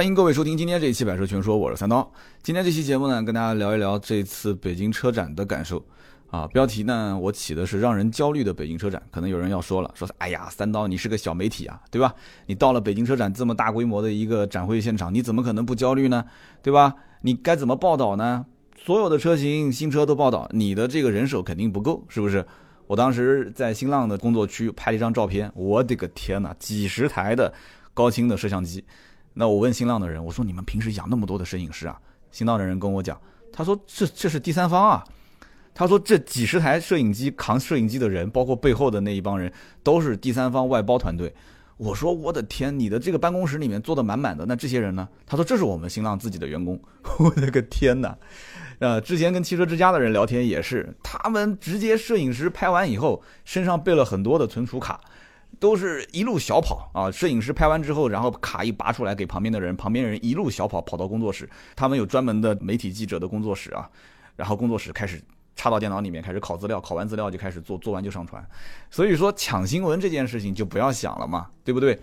欢迎各位收听今天这一期《百车全说》，我是三刀。今天这期节目呢，跟大家聊一聊这次北京车展的感受。啊，标题呢，我起的是让人焦虑的北京车展。可能有人要说了，说哎呀，三刀你是个小媒体啊，对吧？你到了北京车展这么大规模的一个展会现场，你怎么可能不焦虑呢？对吧？你该怎么报道呢？所有的车型新车都报道，你的这个人手肯定不够，是不是？我当时在新浪的工作区拍了一张照片，我的个天哪，几十台的高清的摄像机。那我问新浪的人，我说你们平时养那么多的摄影师啊？新浪的人跟我讲，他说这这是第三方啊。他说：“这几十台摄影机扛摄影机的人，包括背后的那一帮人，都是第三方外包团队。”我说：“我的天，你的这个办公室里面坐的满满的，那这些人呢？”他说：“这是我们新浪自己的员工。”我的个天哪！呃，之前跟汽车之家的人聊天也是，他们直接摄影师拍完以后，身上备了很多的存储卡，都是一路小跑啊。摄影师拍完之后，然后卡一拔出来给旁边的人，旁边人一路小跑跑到工作室，他们有专门的媒体记者的工作室啊，然后工作室开始。插到电脑里面开始拷资料，拷完资料就开始做，做完就上传。所以说抢新闻这件事情就不要想了嘛，对不对？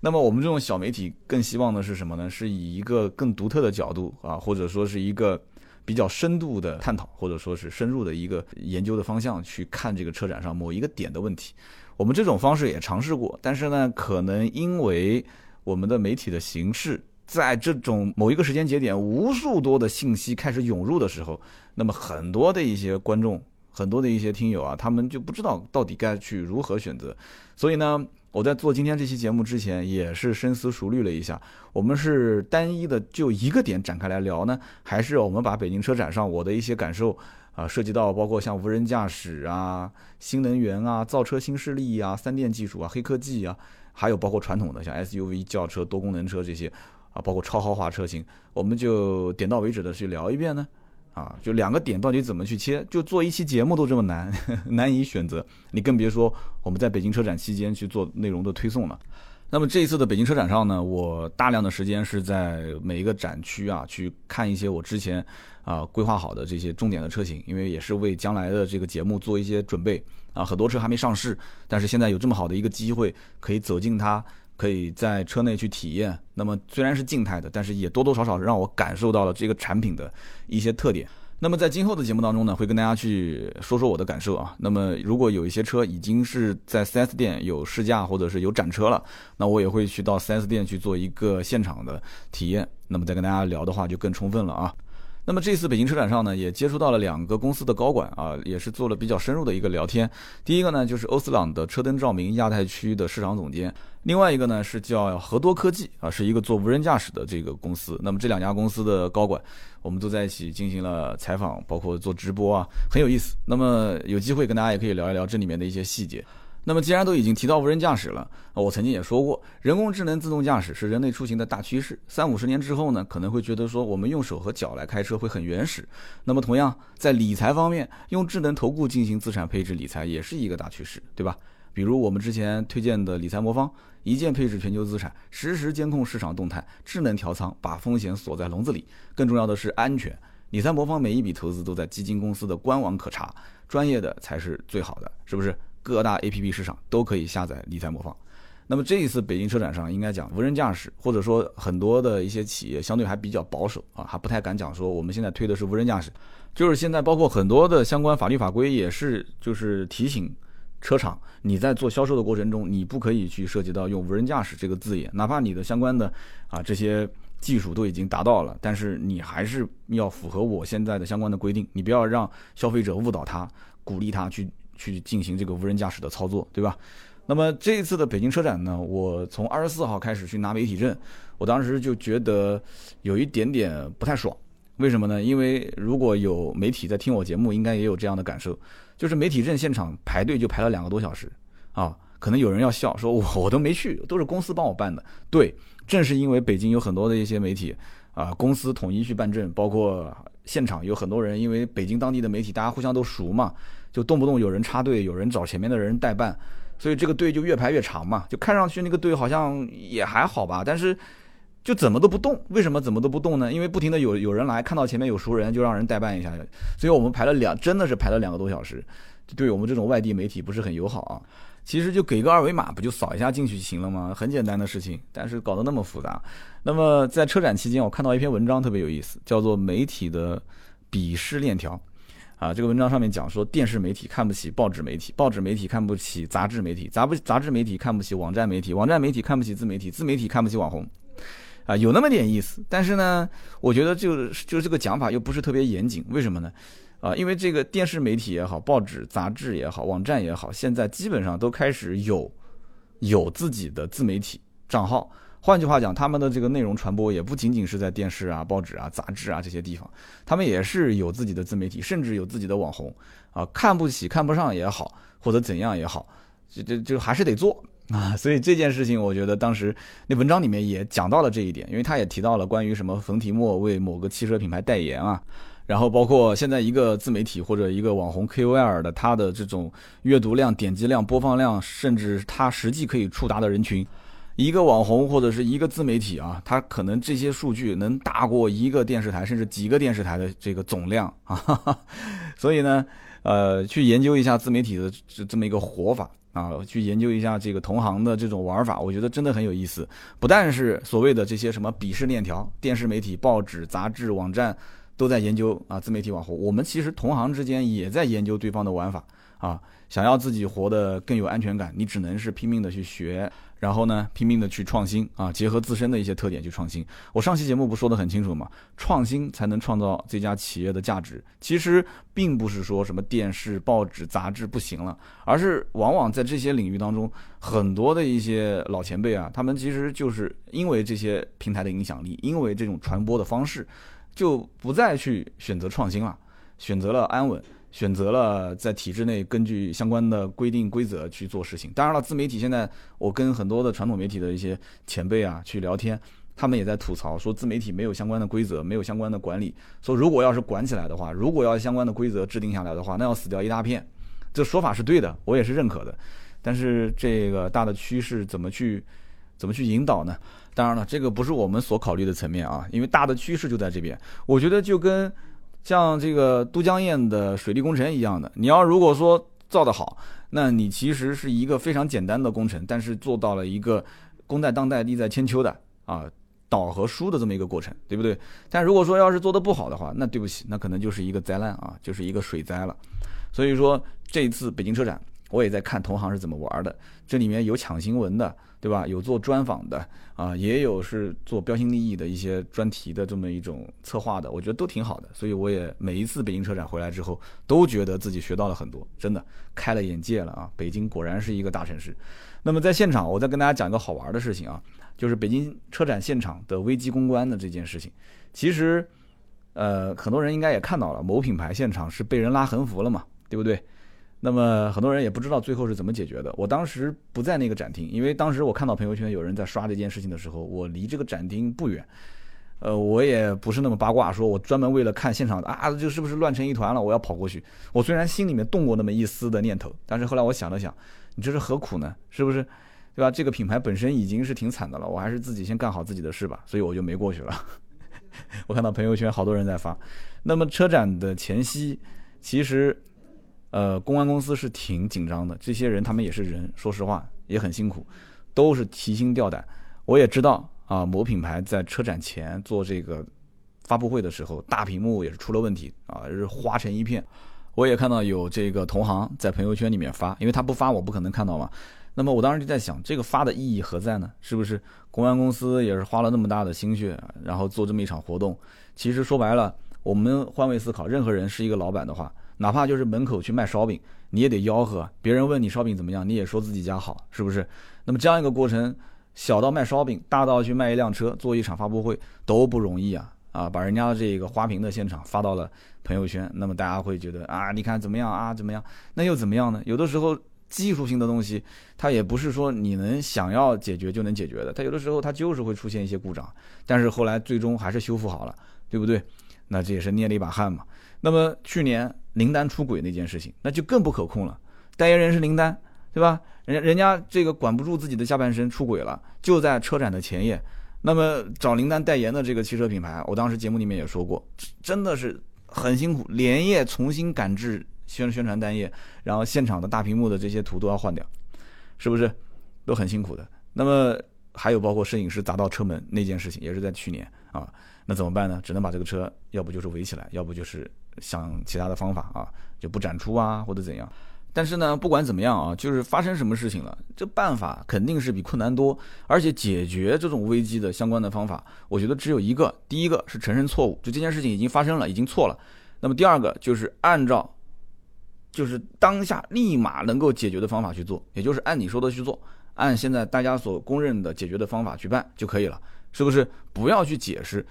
那么我们这种小媒体更希望的是什么呢？是以一个更独特的角度啊，或者说是一个比较深度的探讨，或者说是深入的一个研究的方向去看这个车展上某一个点的问题。我们这种方式也尝试过，但是呢，可能因为我们的媒体的形式。在这种某一个时间节点，无数多的信息开始涌入的时候，那么很多的一些观众，很多的一些听友啊，他们就不知道到底该去如何选择。所以呢，我在做今天这期节目之前，也是深思熟虑了一下，我们是单一的就一个点展开来聊呢，还是我们把北京车展上我的一些感受啊，涉及到包括像无人驾驶啊、新能源啊、造车新势力啊、三电技术啊、黑科技啊，还有包括传统的像 SUV、轿车、多功能车这些。啊，包括超豪华车型，我们就点到为止的去聊一遍呢。啊，就两个点到底怎么去切，就做一期节目都这么难，难以选择，你更别说我们在北京车展期间去做内容的推送了。那么这一次的北京车展上呢，我大量的时间是在每一个展区啊去看一些我之前啊规划好的这些重点的车型，因为也是为将来的这个节目做一些准备啊。很多车还没上市，但是现在有这么好的一个机会，可以走进它。可以在车内去体验，那么虽然是静态的，但是也多多少少让我感受到了这个产品的一些特点。那么在今后的节目当中呢，会跟大家去说说我的感受啊。那么如果有一些车已经是在 4S 店有试驾或者是有展车了，那我也会去到 4S 店去做一个现场的体验。那么再跟大家聊的话就更充分了啊。那么这次北京车展上呢，也接触到了两个公司的高管啊，也是做了比较深入的一个聊天。第一个呢，就是欧司朗的车灯照明亚太区的市场总监；另外一个呢，是叫和多科技啊，是一个做无人驾驶的这个公司。那么这两家公司的高管，我们都在一起进行了采访，包括做直播啊，很有意思。那么有机会跟大家也可以聊一聊这里面的一些细节。那么，既然都已经提到无人驾驶了，我曾经也说过，人工智能自动驾驶是人类出行的大趋势。三五十年之后呢，可能会觉得说我们用手和脚来开车会很原始。那么，同样在理财方面，用智能投顾进行资产配置理财也是一个大趋势，对吧？比如我们之前推荐的理财魔方，一键配置全球资产，实时监控市场动态，智能调仓，把风险锁在笼子里。更重要的是安全。理财魔方每一笔投资都在基金公司的官网可查，专业的才是最好的，是不是？各大 A P P 市场都可以下载理财魔方。那么这一次北京车展上，应该讲无人驾驶，或者说很多的一些企业相对还比较保守啊，还不太敢讲说我们现在推的是无人驾驶。就是现在包括很多的相关法律法规也是，就是提醒车厂，你在做销售的过程中，你不可以去涉及到用无人驾驶这个字眼，哪怕你的相关的啊这些技术都已经达到了，但是你还是要符合我现在的相关的规定，你不要让消费者误导他，鼓励他去。去进行这个无人驾驶的操作，对吧？那么这一次的北京车展呢，我从二十四号开始去拿媒体证，我当时就觉得有一点点不太爽。为什么呢？因为如果有媒体在听我节目，应该也有这样的感受，就是媒体证现场排队就排了两个多小时啊。可能有人要笑说，我我都没去，都是公司帮我办的。对，正是因为北京有很多的一些媒体啊，公司统一去办证，包括现场有很多人，因为北京当地的媒体大家互相都熟嘛。就动不动有人插队，有人找前面的人代办，所以这个队就越排越长嘛。就看上去那个队好像也还好吧，但是就怎么都不动。为什么怎么都不动呢？因为不停的有有人来看到前面有熟人，就让人代办一下。所以我们排了两，真的是排了两个多小时，对我们这种外地媒体不是很友好啊。其实就给个二维码，不就扫一下进去就行了吗？很简单的事情，但是搞得那么复杂。那么在车展期间，我看到一篇文章特别有意思，叫做《媒体的鄙视链条》。啊，这个文章上面讲说，电视媒体看不起报纸媒体，报纸媒体看不起杂志媒体，杂不杂志媒体看不起网站媒体，网站媒体看不起自媒体，自媒体看不起网红。啊，有那么点意思。但是呢，我觉得就就是这个讲法又不是特别严谨。为什么呢？啊，因为这个电视媒体也好，报纸、杂志也好，网站也好，现在基本上都开始有有自己的自媒体账号。换句话讲，他们的这个内容传播也不仅仅是在电视啊、报纸啊、杂志啊这些地方，他们也是有自己的自媒体，甚至有自己的网红啊，看不起、看不上也好，或者怎样也好，就就就还是得做啊。所以这件事情，我觉得当时那文章里面也讲到了这一点，因为他也提到了关于什么冯提莫为某个汽车品牌代言啊，然后包括现在一个自媒体或者一个网红 KOL 的他的这种阅读量、点击量、播放量，甚至他实际可以触达的人群。一个网红或者是一个自媒体啊，他可能这些数据能大过一个电视台，甚至几个电视台的这个总量啊。所以呢，呃，去研究一下自媒体的这这么一个活法啊，去研究一下这个同行的这种玩法，我觉得真的很有意思。不但是所谓的这些什么鄙视链条，电视媒体、报纸、杂志、网站都在研究啊，自媒体网红，我们其实同行之间也在研究对方的玩法啊。想要自己活得更有安全感，你只能是拼命的去学。然后呢，拼命的去创新啊，结合自身的一些特点去创新。我上期节目不说的很清楚吗？创新才能创造这家企业的价值。其实并不是说什么电视、报纸、杂志不行了，而是往往在这些领域当中，很多的一些老前辈啊，他们其实就是因为这些平台的影响力，因为这种传播的方式，就不再去选择创新了，选择了安稳。选择了在体制内根据相关的规定规则去做事情。当然了，自媒体现在我跟很多的传统媒体的一些前辈啊去聊天，他们也在吐槽说自媒体没有相关的规则，没有相关的管理。说如果要是管起来的话，如果要相关的规则制定下来的话，那要死掉一大片。这说法是对的，我也是认可的。但是这个大的趋势怎么去怎么去引导呢？当然了，这个不是我们所考虑的层面啊，因为大的趋势就在这边。我觉得就跟。像这个都江堰的水利工程一样的，你要如果说造得好，那你其实是一个非常简单的工程，但是做到了一个功在当代、利在千秋的啊导和疏的这么一个过程，对不对？但如果说要是做得不好的话，那对不起，那可能就是一个灾难啊，就是一个水灾了。所以说这一次北京车展，我也在看同行是怎么玩的，这里面有抢新闻的。对吧？有做专访的啊，也有是做标新立异的一些专题的这么一种策划的，我觉得都挺好的。所以我也每一次北京车展回来之后，都觉得自己学到了很多，真的开了眼界了啊！北京果然是一个大城市。那么在现场，我再跟大家讲一个好玩的事情啊，就是北京车展现场的危机公关的这件事情。其实，呃，很多人应该也看到了，某品牌现场是被人拉横幅了嘛，对不对？那么很多人也不知道最后是怎么解决的。我当时不在那个展厅，因为当时我看到朋友圈有人在刷这件事情的时候，我离这个展厅不远。呃，我也不是那么八卦，说我专门为了看现场啊，这是不是乱成一团了？我要跑过去。我虽然心里面动过那么一丝的念头，但是后来我想了想，你这是何苦呢？是不是？对吧？这个品牌本身已经是挺惨的了，我还是自己先干好自己的事吧。所以我就没过去了。我看到朋友圈好多人在发。那么车展的前夕，其实。呃，公安公司是挺紧张的，这些人他们也是人，说实话也很辛苦，都是提心吊胆。我也知道啊，某品牌在车展前做这个发布会的时候，大屏幕也是出了问题啊，是花成一片。我也看到有这个同行在朋友圈里面发，因为他不发，我不可能看到嘛。那么我当时就在想，这个发的意义何在呢？是不是公安公司也是花了那么大的心血，然后做这么一场活动？其实说白了，我们换位思考，任何人是一个老板的话。哪怕就是门口去卖烧饼，你也得吆喝。别人问你烧饼怎么样，你也说自己家好，是不是？那么这样一个过程，小到卖烧饼，大到去卖一辆车，做一场发布会都不容易啊！啊，把人家的这个花瓶的现场发到了朋友圈，那么大家会觉得啊，你看怎么样啊？怎么样？那又怎么样呢？有的时候技术性的东西，它也不是说你能想要解决就能解决的，它有的时候它就是会出现一些故障，但是后来最终还是修复好了，对不对？那这也是捏了一把汗嘛。那么去年。林丹出轨那件事情，那就更不可控了。代言人是林丹，对吧？人人家这个管不住自己的下半身出轨了，就在车展的前夜。那么找林丹代言的这个汽车品牌，我当时节目里面也说过，真的是很辛苦，连夜重新赶制宣宣传单页，然后现场的大屏幕的这些图都要换掉。是不是？都很辛苦的。那么还有包括摄影师砸到车门那件事情，也是在去年啊。那怎么办呢？只能把这个车，要不就是围起来，要不就是想其他的方法啊，就不展出啊，或者怎样。但是呢，不管怎么样啊，就是发生什么事情了，这办法肯定是比困难多，而且解决这种危机的相关的方法，我觉得只有一个。第一个是承认错误，就这件事情已经发生了，已经错了。那么第二个就是按照，就是当下立马能够解决的方法去做，也就是按你说的去做，按现在大家所公认的解决的方法去办就可以了，是不是？不要去解释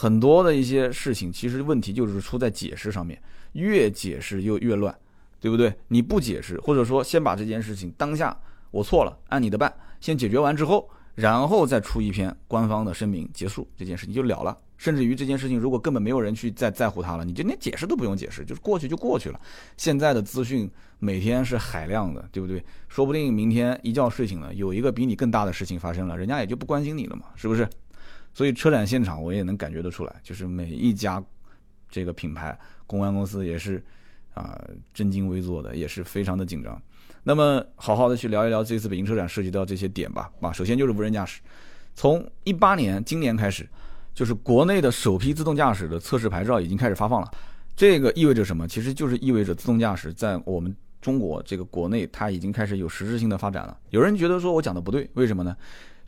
很多的一些事情，其实问题就是出在解释上面，越解释又越乱。对不对？你不解释，或者说先把这件事情当下我错了，按你的办，先解决完之后，然后再出一篇官方的声明，结束这件事情就了了。甚至于这件事情如果根本没有人去再在乎它了，你就连解释都不用解释，就是过去就过去了。现在的资讯每天是海量的，对不对？说不定明天一觉睡醒了，有一个比你更大的事情发生了，人家也就不关心你了嘛，是不是？所以车展现场我也能感觉得出来，就是每一家这个品牌公关公司也是。啊，正襟危坐的也是非常的紧张。那么，好好的去聊一聊这次北京车展涉及到这些点吧。啊，首先就是无人驾驶，从一八年今年开始，就是国内的首批自动驾驶的测试牌照已经开始发放了。这个意味着什么？其实就是意味着自动驾驶在我们中国这个国内，它已经开始有实质性的发展了。有人觉得说我讲的不对，为什么呢？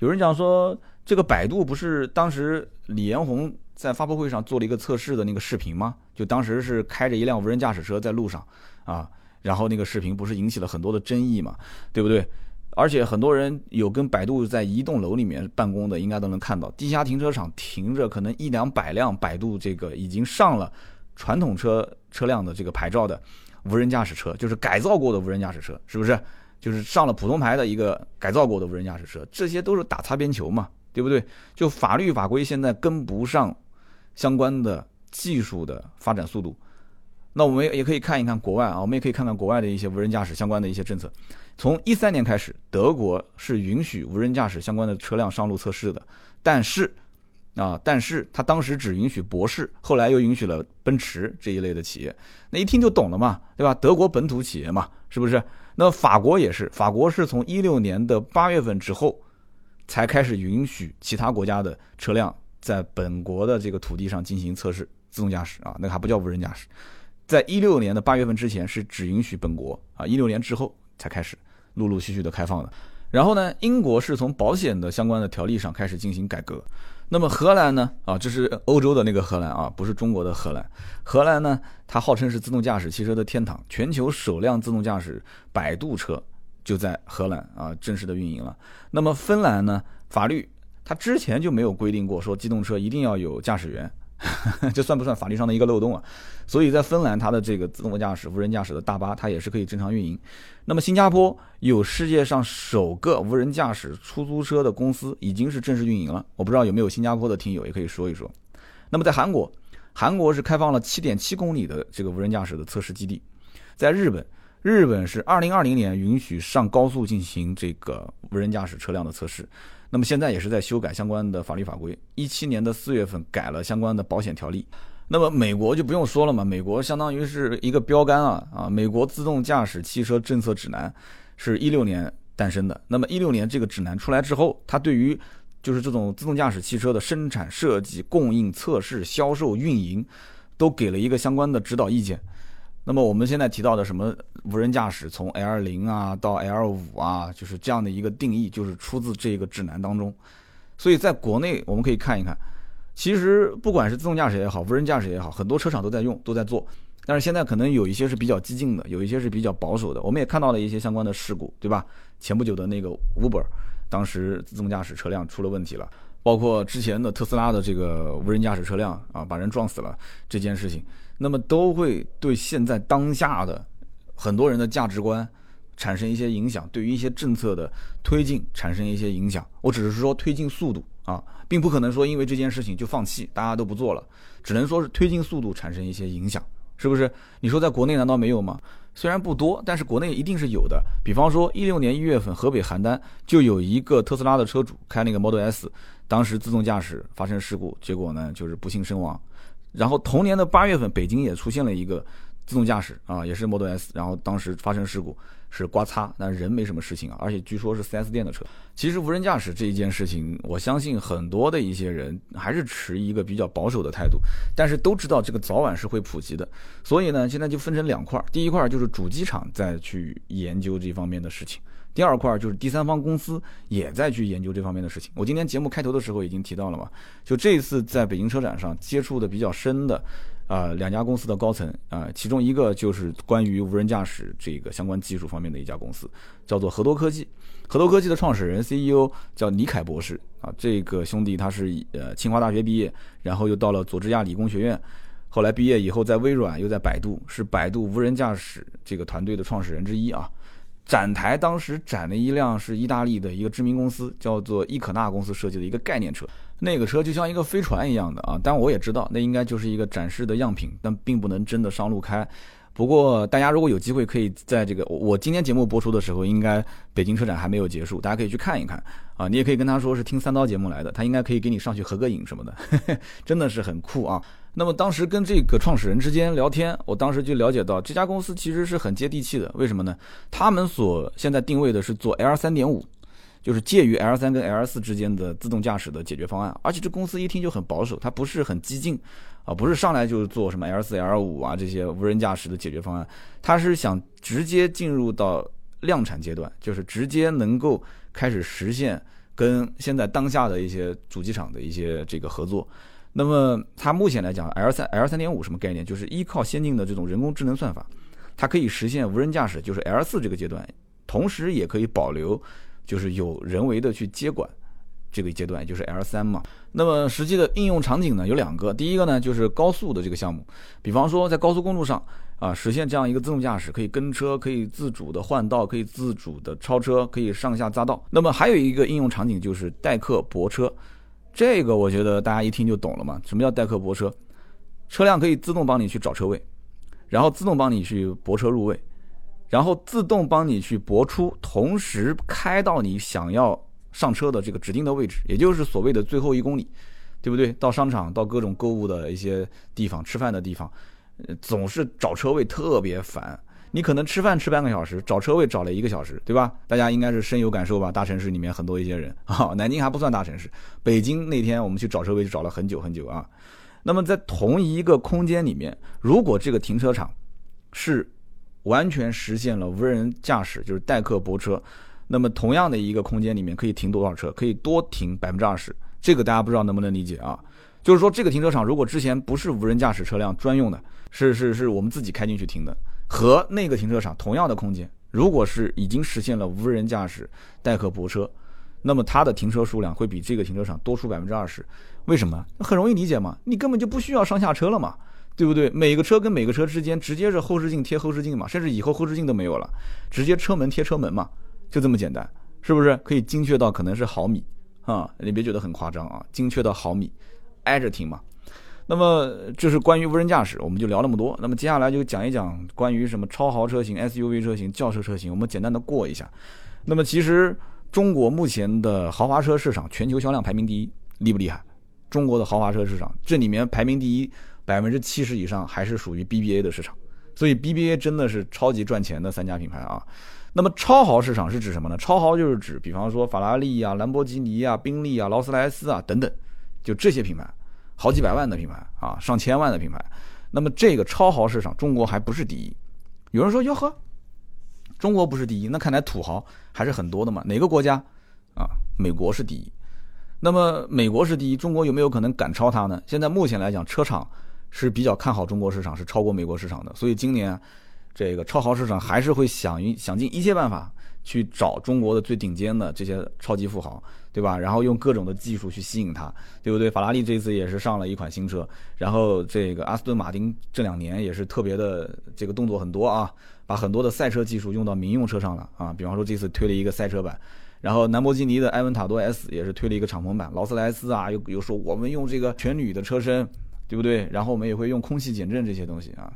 有人讲说，这个百度不是当时李彦宏。在发布会上做了一个测试的那个视频吗？就当时是开着一辆无人驾驶车在路上啊，然后那个视频不是引起了很多的争议嘛，对不对？而且很多人有跟百度在一栋楼里面办公的，应该都能看到，地下停车场停着可能一两百辆百度这个已经上了传统车车辆的这个牌照的无人驾驶车，就是改造过的无人驾驶车，是不是？就是上了普通牌的一个改造过的无人驾驶车，这些都是打擦边球嘛，对不对？就法律法规现在跟不上。相关的技术的发展速度，那我们也可以看一看国外啊，我们也可以看看国外的一些无人驾驶相关的一些政策。从一三年开始，德国是允许无人驾驶相关的车辆上路测试的，但是啊，但是他当时只允许博士，后来又允许了奔驰这一类的企业。那一听就懂了嘛，对吧？德国本土企业嘛，是不是？那法国也是，法国是从一六年的八月份之后，才开始允许其他国家的车辆。在本国的这个土地上进行测试自动驾驶啊，那个还不叫无人驾驶。在一六年的八月份之前是只允许本国啊，一六年之后才开始陆陆续续的开放的。然后呢，英国是从保险的相关的条例上开始进行改革。那么荷兰呢？啊，这是欧洲的那个荷兰啊，不是中国的荷兰。荷兰呢，它号称是自动驾驶汽车的天堂，全球首辆自动驾驶百度车就在荷兰啊正式的运营了。那么芬兰呢，法律。它之前就没有规定过说机动车一定要有驾驶员，这算不算法律上的一个漏洞啊？所以在芬兰，它的这个自动驾驶、无人驾驶的大巴，它也是可以正常运营。那么新加坡有世界上首个无人驾驶出租车的公司，已经是正式运营了。我不知道有没有新加坡的听友也可以说一说。那么在韩国，韩国是开放了七点七公里的这个无人驾驶的测试基地。在日本，日本是二零二零年允许上高速进行这个无人驾驶车辆的测试。那么现在也是在修改相关的法律法规，一七年的四月份改了相关的保险条例。那么美国就不用说了嘛，美国相当于是一个标杆啊啊！美国自动驾驶汽车政策指南是一六年诞生的。那么一六年这个指南出来之后，它对于就是这种自动驾驶汽车的生产、设计、供应、测试、销售、运营，都给了一个相关的指导意见。那么我们现在提到的什么无人驾驶，从 L 零啊到 L 五啊，就是这样的一个定义，就是出自这个指南当中。所以在国内，我们可以看一看，其实不管是自动驾驶也好，无人驾驶也好，很多车厂都在用，都在做。但是现在可能有一些是比较激进的，有一些是比较保守的。我们也看到了一些相关的事故，对吧？前不久的那个 Uber，当时自动驾驶车辆出了问题了，包括之前的特斯拉的这个无人驾驶车辆啊，把人撞死了这件事情。那么都会对现在当下的很多人的价值观产生一些影响，对于一些政策的推进产生一些影响。我只是说推进速度啊，并不可能说因为这件事情就放弃，大家都不做了，只能说是推进速度产生一些影响，是不是？你说在国内难道没有吗？虽然不多，但是国内一定是有的。比方说一六年一月份，河北邯郸就有一个特斯拉的车主开那个 Model S，当时自动驾驶发生事故，结果呢就是不幸身亡。然后同年的八月份，北京也出现了一个自动驾驶啊，也是 Model S，然后当时发生事故是刮擦，但人没什么事情啊，而且据说是 4S 店的车。其实无人驾驶这一件事情，我相信很多的一些人还是持一个比较保守的态度，但是都知道这个早晚是会普及的。所以呢，现在就分成两块，第一块就是主机厂在去研究这方面的事情，第二块就是第三方公司也在去研究这方面的事情。我今天节目开头的时候已经提到了嘛，就这次在北京车展上接触的比较深的。啊，两家公司的高层啊，其中一个就是关于无人驾驶这个相关技术方面的一家公司，叫做河多科技。河多科技的创始人 CEO 叫倪凯博士啊，这个兄弟他是呃清华大学毕业，然后又到了佐治亚理工学院，后来毕业以后在微软又在百度，是百度无人驾驶这个团队的创始人之一啊。展台当时展了一辆是意大利的一个知名公司叫做伊可纳公司设计的一个概念车。那个车就像一个飞船一样的啊，但我也知道那应该就是一个展示的样品，但并不能真的上路开。不过大家如果有机会，可以在这个我我今天节目播出的时候，应该北京车展还没有结束，大家可以去看一看啊。你也可以跟他说是听三刀节目来的，他应该可以给你上去合个影什么的，真的是很酷啊。那么当时跟这个创始人之间聊天，我当时就了解到这家公司其实是很接地气的。为什么呢？他们所现在定位的是做 L 三点五。就是介于 L 三跟 L 四之间的自动驾驶的解决方案，而且这公司一听就很保守，它不是很激进，啊，不是上来就做什么 L 四、L 五啊这些无人驾驶的解决方案，它是想直接进入到量产阶段，就是直接能够开始实现跟现在当下的一些主机厂的一些这个合作。那么它目前来讲，L 三、L 三点五什么概念？就是依靠先进的这种人工智能算法，它可以实现无人驾驶，就是 L 四这个阶段，同时也可以保留。就是有人为的去接管这个阶段，就是 L 三嘛。那么实际的应用场景呢有两个，第一个呢就是高速的这个项目，比方说在高速公路上啊实现这样一个自动驾驶，可以跟车，可以自主的换道，可以自主的超车，可以上下匝道。那么还有一个应用场景就是代客泊车，这个我觉得大家一听就懂了嘛。什么叫代客泊车？车辆可以自动帮你去找车位，然后自动帮你去泊车入位。然后自动帮你去泊出，同时开到你想要上车的这个指定的位置，也就是所谓的最后一公里，对不对？到商场、到各种购物的一些地方、吃饭的地方，总是找车位特别烦。你可能吃饭吃半个小时，找车位找了一个小时，对吧？大家应该是深有感受吧？大城市里面很多一些人啊，南京还不算大城市，北京那天我们去找车位就找了很久很久啊。那么在同一个空间里面，如果这个停车场是完全实现了无人驾驶，就是代客泊车。那么同样的一个空间里面可以停多少车？可以多停百分之二十。这个大家不知道能不能理解啊？就是说这个停车场如果之前不是无人驾驶车辆专用的，是是是我们自己开进去停的，和那个停车场同样的空间，如果是已经实现了无人驾驶代客泊车，那么它的停车数量会比这个停车场多出百分之二十。为什么？很容易理解嘛，你根本就不需要上下车了嘛。对不对？每个车跟每个车之间直接是后视镜贴后视镜嘛，甚至以后后视镜都没有了，直接车门贴车门嘛，就这么简单，是不是？可以精确到可能是毫米啊，你别觉得很夸张啊，精确到毫米，挨着停嘛。那么这是关于无人驾驶，我们就聊那么多。那么接下来就讲一讲关于什么超豪车型、SUV 车型、轿车车型，我们简单的过一下。那么其实中国目前的豪华车市场全球销量排名第一，厉不厉害？中国的豪华车市场这里面排名第一。百分之七十以上还是属于 BBA 的市场，所以 BBA 真的是超级赚钱的三家品牌啊。那么超豪市场是指什么呢？超豪就是指，比方说法拉利啊、兰博基尼啊、宾利啊、劳斯莱斯啊等等，就这些品牌，好几百万的品牌啊，上千万的品牌。那么这个超豪市场，中国还不是第一。有人说哟呵，中国不是第一，那看来土豪还是很多的嘛。哪个国家啊？美国是第一。那么美国是第一，中国有没有可能赶超它呢？现在目前来讲，车厂。是比较看好中国市场，是超过美国市场的，所以今年这个超豪市场还是会想一想尽一切办法去找中国的最顶尖的这些超级富豪，对吧？然后用各种的技术去吸引他，对不对？法拉利这次也是上了一款新车，然后这个阿斯顿马丁这两年也是特别的这个动作很多啊，把很多的赛车技术用到民用车上了啊，比方说这次推了一个赛车版，然后兰博基尼的埃文塔多 S 也是推了一个敞篷版，劳斯莱斯啊又又说我们用这个全铝的车身。对不对？然后我们也会用空气减震这些东西啊，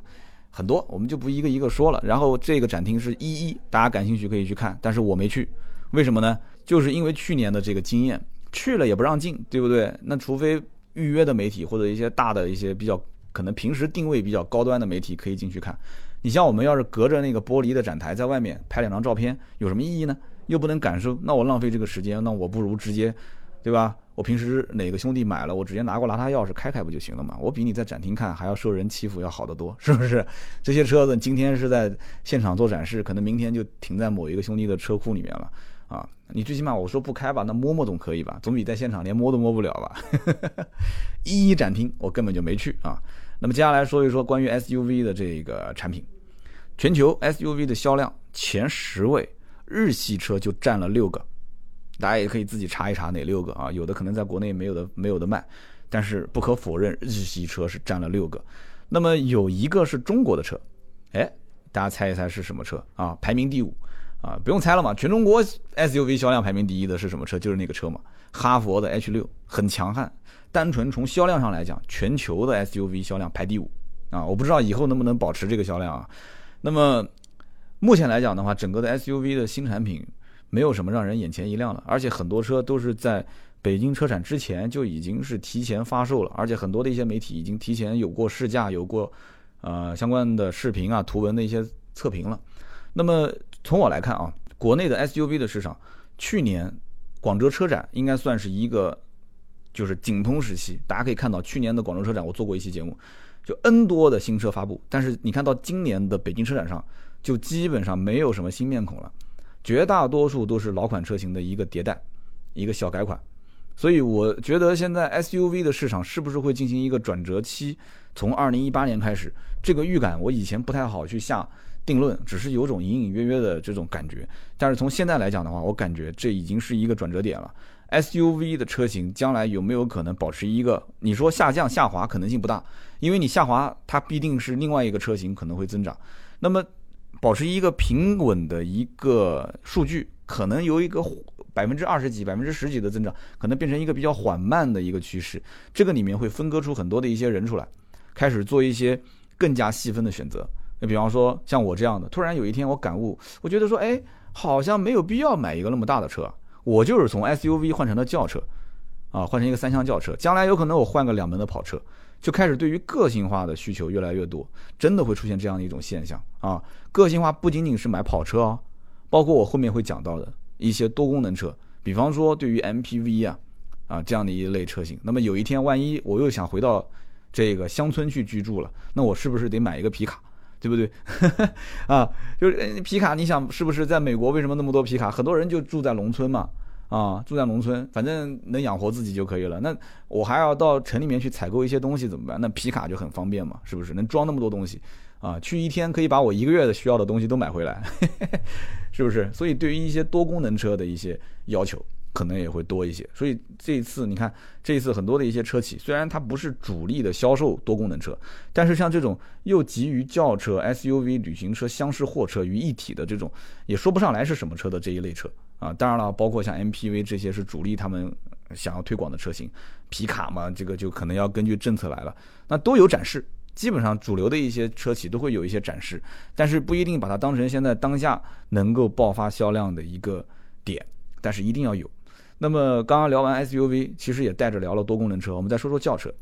很多我们就不一个一个说了。然后这个展厅是一一，大家感兴趣可以去看，但是我没去，为什么呢？就是因为去年的这个经验，去了也不让进，对不对？那除非预约的媒体或者一些大的一些比较可能平时定位比较高端的媒体可以进去看。你像我们要是隔着那个玻璃的展台在外面拍两张照片，有什么意义呢？又不能感受，那我浪费这个时间，那我不如直接，对吧？我平时哪个兄弟买了，我直接拿过拿他钥匙开开不就行了嘛？我比你在展厅看还要受人欺负要好得多，是不是？这些车子今天是在现场做展示，可能明天就停在某一个兄弟的车库里面了啊！你最起码我说不开吧，那摸摸总可以吧？总比在现场连摸都摸不了吧？一一展厅我根本就没去啊！那么接下来说一说关于 SUV 的这个产品，全球 SUV 的销量前十位，日系车就占了六个。大家也可以自己查一查哪六个啊，有的可能在国内没有的没有的卖，但是不可否认，日系车是占了六个。那么有一个是中国的车，哎，大家猜一猜是什么车啊？排名第五啊，不用猜了嘛，全中国 SUV 销量排名第一的是什么车？就是那个车嘛，哈佛的 H 六很强悍。单纯从销量上来讲，全球的 SUV 销量排第五啊，我不知道以后能不能保持这个销量啊。那么目前来讲的话，整个的 SUV 的新产品。没有什么让人眼前一亮的，而且很多车都是在北京车展之前就已经是提前发售了，而且很多的一些媒体已经提前有过试驾，有过呃相关的视频啊、图文的一些测评了。那么从我来看啊，国内的 SUV 的市场，去年广州车展应该算是一个就是井通时期。大家可以看到，去年的广州车展我做过一期节目，就 N 多的新车发布，但是你看到今年的北京车展上，就基本上没有什么新面孔了。绝大多数都是老款车型的一个迭代，一个小改款，所以我觉得现在 SUV 的市场是不是会进行一个转折期？从二零一八年开始，这个预感我以前不太好去下定论，只是有种隐隐约约的这种感觉。但是从现在来讲的话，我感觉这已经是一个转折点了。SUV 的车型将来有没有可能保持一个？你说下降下滑可能性不大，因为你下滑它必定是另外一个车型可能会增长。那么。保持一个平稳的一个数据，可能由一个百分之二十几、百分之十几的增长，可能变成一个比较缓慢的一个趋势。这个里面会分割出很多的一些人出来，开始做一些更加细分的选择。那比方说像我这样的，突然有一天我感悟，我觉得说，哎，好像没有必要买一个那么大的车，我就是从 SUV 换成了轿车，啊，换成一个三厢轿车，将来有可能我换个两门的跑车。就开始对于个性化的需求越来越多，真的会出现这样的一种现象啊！个性化不仅仅是买跑车哦，包括我后面会讲到的一些多功能车，比方说对于 MPV 啊啊这样的一类车型。那么有一天万一我又想回到这个乡村去居住了，那我是不是得买一个皮卡，对不对？啊，就是皮卡，你想是不是在美国为什么那么多皮卡？很多人就住在农村嘛。啊，住在农村，反正能养活自己就可以了。那我还要到城里面去采购一些东西怎么办？那皮卡就很方便嘛，是不是？能装那么多东西，啊，去一天可以把我一个月的需要的东西都买回来，是不是？所以对于一些多功能车的一些要求，可能也会多一些。所以这一次你看，这一次很多的一些车企，虽然它不是主力的销售多功能车，但是像这种又集于轿车、SUV、旅行车、厢式货车于一体的这种，也说不上来是什么车的这一类车。啊，当然了，包括像 MPV 这些是主力他们想要推广的车型，皮卡嘛，这个就可能要根据政策来了。那都有展示，基本上主流的一些车企都会有一些展示，但是不一定把它当成现在当下能够爆发销量的一个点，但是一定要有。那么刚刚聊完 SUV，其实也带着聊了多功能车，我们再说说轿车。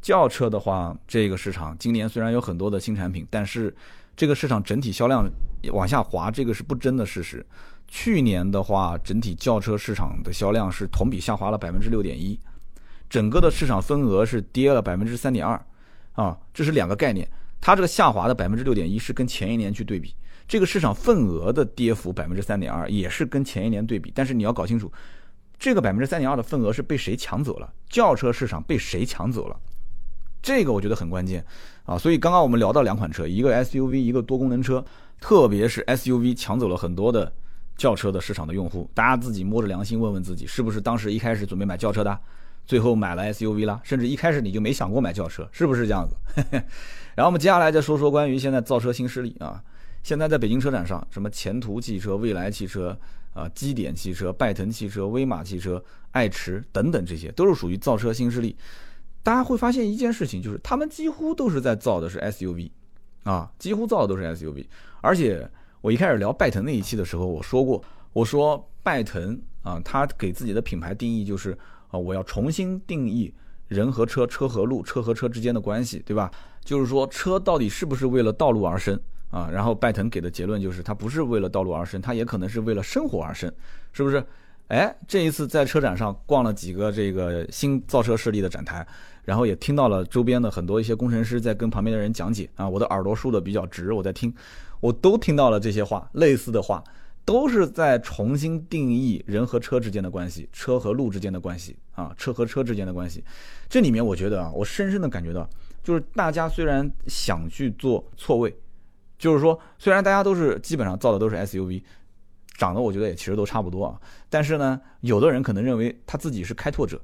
轿车的话，这个市场今年虽然有很多的新产品，但是这个市场整体销量往下滑，这个是不争的事实。去年的话，整体轿车市场的销量是同比下滑了百分之六点一，整个的市场份额是跌了百分之三点二，啊，这是两个概念。它这个下滑的百分之六点一是跟前一年去对比，这个市场份额的跌幅百分之三点二也是跟前一年对比。但是你要搞清楚，这个百分之三点二的份额是被谁抢走了？轿车市场被谁抢走了？这个我觉得很关键啊。所以刚刚我们聊到两款车，一个 SUV，一个多功能车，特别是 SUV 抢走了很多的。轿车的市场的用户，大家自己摸着良心问问自己，是不是当时一开始准备买轿车的，最后买了 SUV 了，甚至一开始你就没想过买轿车，是不是这样子？然后我们接下来再说说关于现在造车新势力啊，现在在北京车展上，什么前途汽车、未来汽车啊、基点汽车、拜腾汽车、威马汽车、爱驰等等，这些都是属于造车新势力。大家会发现一件事情，就是他们几乎都是在造的是 SUV，啊，几乎造的都是 SUV，而且。我一开始聊拜腾那一期的时候，我说过，我说拜腾啊，他给自己的品牌定义就是啊，我要重新定义人和车、车和路、车和车之间的关系，对吧？就是说，车到底是不是为了道路而生啊？然后拜腾给的结论就是，它不是为了道路而生，它也可能是为了生活而生，是不是？哎，这一次在车展上逛了几个这个新造车势力的展台，然后也听到了周边的很多一些工程师在跟旁边的人讲解啊，我的耳朵竖的比较直，我在听，我都听到了这些话，类似的话。都是在重新定义人和车之间的关系，车和路之间的关系啊，车和车之间的关系。这里面我觉得啊，我深深的感觉到，就是大家虽然想去做错位，就是说虽然大家都是基本上造的都是 SUV，长得我觉得也其实都差不多啊，但是呢，有的人可能认为他自己是开拓者，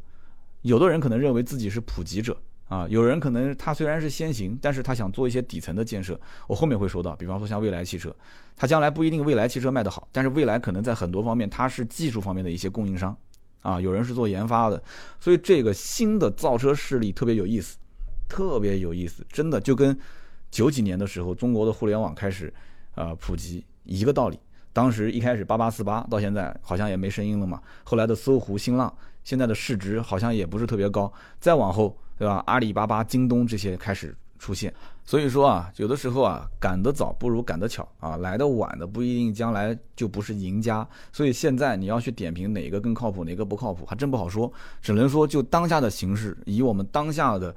有的人可能认为自己是普及者。啊，有人可能他虽然是先行，但是他想做一些底层的建设。我后面会说到，比方说像蔚来汽车，它将来不一定蔚来汽车卖得好，但是蔚来可能在很多方面它是技术方面的一些供应商，啊，有人是做研发的，所以这个新的造车势力特别有意思，特别有意思，真的就跟九几年的时候中国的互联网开始啊普及一个道理。当时一开始八八四八到现在好像也没声音了嘛，后来的搜狐、新浪，现在的市值好像也不是特别高，再往后。对吧？阿里巴巴、京东这些开始出现，所以说啊，有的时候啊，赶得早不如赶得巧啊，来的晚的不一定将来就不是赢家。所以现在你要去点评哪个更靠谱，哪个不靠谱，还真不好说。只能说就当下的形势，以我们当下的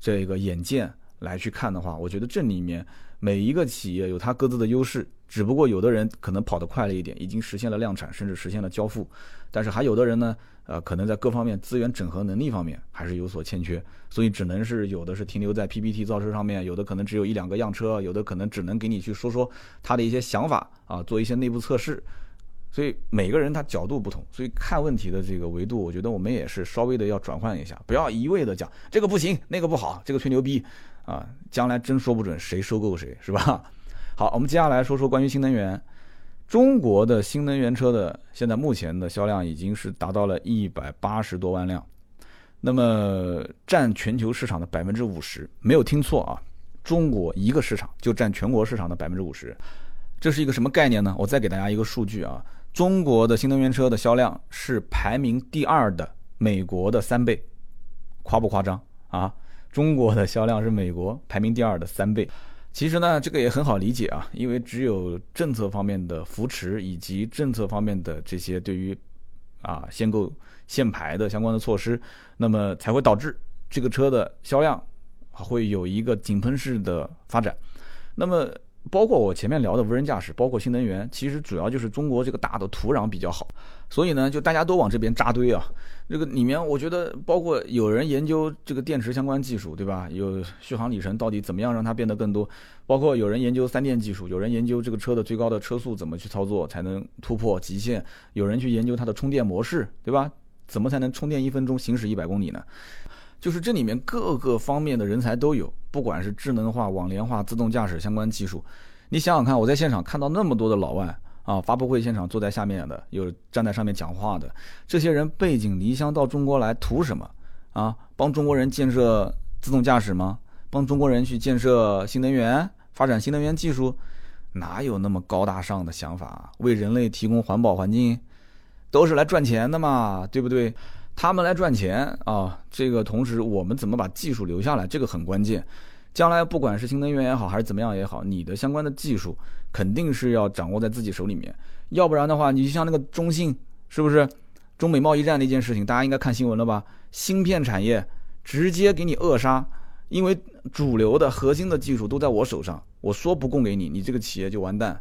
这个眼见来去看的话，我觉得这里面每一个企业有它各自的优势，只不过有的人可能跑得快了一点，已经实现了量产，甚至实现了交付，但是还有的人呢。呃，可能在各方面资源整合能力方面还是有所欠缺，所以只能是有的是停留在 PPT 造车上面，有的可能只有一两个样车，有的可能只能给你去说说他的一些想法啊，做一些内部测试。所以每个人他角度不同，所以看问题的这个维度，我觉得我们也是稍微的要转换一下，不要一味的讲这个不行，那个不好，这个吹牛逼啊，将来真说不准谁收购谁，是吧？好，我们接下来说说关于新能源。中国的新能源车的现在目前的销量已经是达到了一百八十多万辆，那么占全球市场的百分之五十，没有听错啊，中国一个市场就占全国市场的百分之五十，这是一个什么概念呢？我再给大家一个数据啊，中国的新能源车的销量是排名第二的美国的三倍，夸不夸张啊？中国的销量是美国排名第二的三倍。其实呢，这个也很好理解啊，因为只有政策方面的扶持以及政策方面的这些对于啊限购限牌的相关的措施，那么才会导致这个车的销量会有一个井喷式的发展。那么。包括我前面聊的无人驾驶，包括新能源，其实主要就是中国这个大的土壤比较好，所以呢，就大家都往这边扎堆啊。这个里面，我觉得包括有人研究这个电池相关技术，对吧？有续航里程到底怎么样让它变得更多？包括有人研究三电技术，有人研究这个车的最高的车速怎么去操作才能突破极限？有人去研究它的充电模式，对吧？怎么才能充电一分钟行驶一百公里呢？就是这里面各个方面的人才都有，不管是智能化、网联化、自动驾驶相关技术，你想想看，我在现场看到那么多的老外啊，发布会现场坐在下面的，有站在上面讲话的，这些人背井离乡到中国来图什么？啊，帮中国人建设自动驾驶吗？帮中国人去建设新能源、发展新能源技术？哪有那么高大上的想法？为人类提供环保环境，都是来赚钱的嘛，对不对？他们来赚钱啊，这个同时我们怎么把技术留下来，这个很关键。将来不管是新能源也好，还是怎么样也好，你的相关的技术肯定是要掌握在自己手里面，要不然的话，你就像那个中信，是不是？中美贸易战那件事情，大家应该看新闻了吧？芯片产业直接给你扼杀，因为主流的核心的技术都在我手上，我说不供给你，你这个企业就完蛋。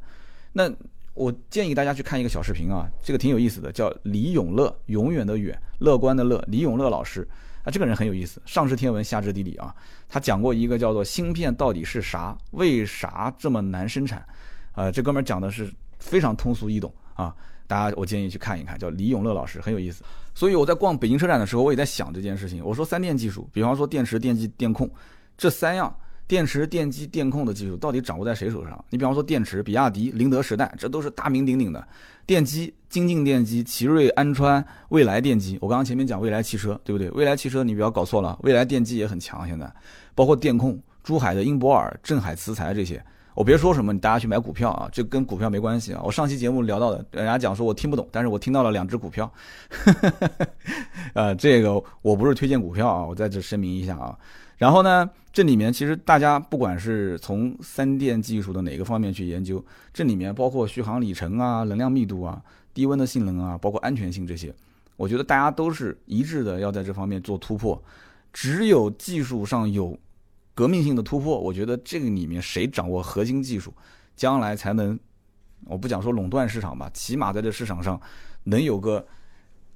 那。我建议大家去看一个小视频啊，这个挺有意思的，叫李永乐，永远的远，乐观的乐，李永乐老师啊，这个人很有意思，上知天文，下知地理啊。他讲过一个叫做芯片到底是啥，为啥这么难生产？啊，这哥们讲的是非常通俗易懂啊，大家我建议去看一看，叫李永乐老师，很有意思。所以我在逛北京车展的时候，我也在想这件事情。我说三电技术，比方说电池、电机、电控这三样。电池、电机、电控的技术到底掌握在谁手上？你比方说电池，比亚迪、宁德时代，这都是大名鼎鼎的。电机，精进电机，奇瑞、安川、蔚来电机。我刚刚前面讲蔚来汽车，对不对？蔚来汽车你不要搞错了，蔚来电机也很强。现在，包括电控，珠海的英博尔、镇海磁材这些我别说什么，你大家去买股票啊，这跟股票没关系啊。我上期节目聊到的，人家讲说我听不懂，但是我听到了两只股票，呃，这个我不是推荐股票啊，我在这声明一下啊。然后呢，这里面其实大家不管是从三电技术的哪个方面去研究，这里面包括续航里程啊、能量密度啊、低温的性能啊，包括安全性这些，我觉得大家都是一致的，要在这方面做突破。只有技术上有。革命性的突破，我觉得这个里面谁掌握核心技术，将来才能，我不讲说垄断市场吧，起码在这市场上能有个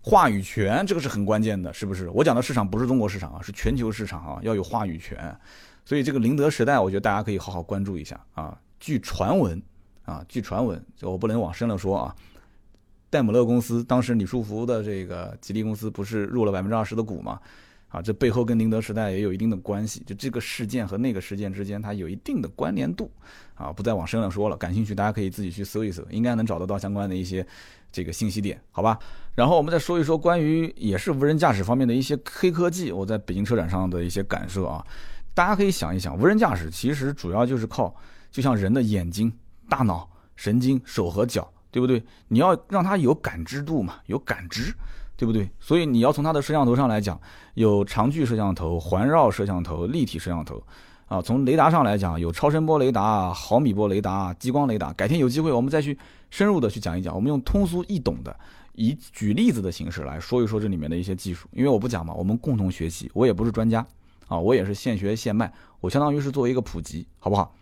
话语权，这个是很关键的，是不是？我讲的市场不是中国市场啊，是全球市场啊，要有话语权。所以这个宁德时代，我觉得大家可以好好关注一下啊。据传闻啊，据传闻，就我不能往深了说啊，戴姆勒公司当时李书福的这个吉利公司不是入了百分之二十的股吗？啊，这背后跟宁德时代也有一定的关系，就这个事件和那个事件之间，它有一定的关联度，啊，不再往深了说了，感兴趣大家可以自己去搜一搜，应该能找得到相关的一些这个信息点，好吧？然后我们再说一说关于也是无人驾驶方面的一些黑科技，我在北京车展上的一些感受啊，大家可以想一想，无人驾驶其实主要就是靠，就像人的眼睛、大脑、神经、手和脚，对不对？你要让它有感知度嘛，有感知。对不对？所以你要从它的摄像头上来讲，有长距摄像头、环绕摄像头、立体摄像头，啊，从雷达上来讲，有超声波雷达、毫米波雷达、激光雷达。改天有机会我们再去深入的去讲一讲，我们用通俗易懂的，以举例子的形式来说一说这里面的一些技术。因为我不讲嘛，我们共同学习，我也不是专家，啊，我也是现学现卖，我相当于是作为一个普及，好不好？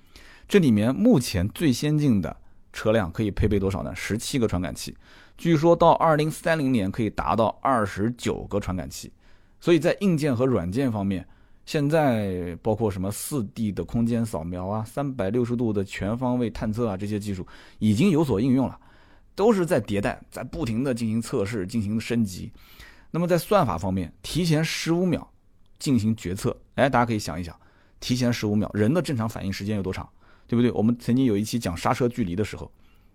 这里面目前最先进的车辆可以配备多少呢？十七个传感器。据说到二零三零年可以达到二十九个传感器，所以在硬件和软件方面，现在包括什么四 D 的空间扫描啊、三百六十度的全方位探测啊这些技术已经有所应用了，都是在迭代，在不停的进行测试、进行升级。那么在算法方面，提前十五秒进行决策，哎，大家可以想一想，提前十五秒，人的正常反应时间有多长，对不对？我们曾经有一期讲刹车距离的时候，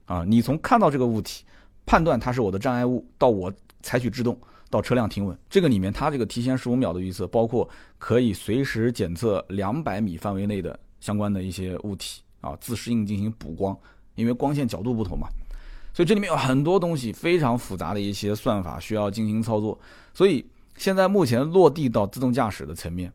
啊，你从看到这个物体。判断它是我的障碍物，到我采取制动，到车辆停稳，这个里面它这个提前十五秒的预测，包括可以随时检测两百米范围内的相关的一些物体啊，自适应进行补光，因为光线角度不同嘛，所以这里面有很多东西非常复杂的一些算法需要进行操作，所以现在目前落地到自动驾驶的层面，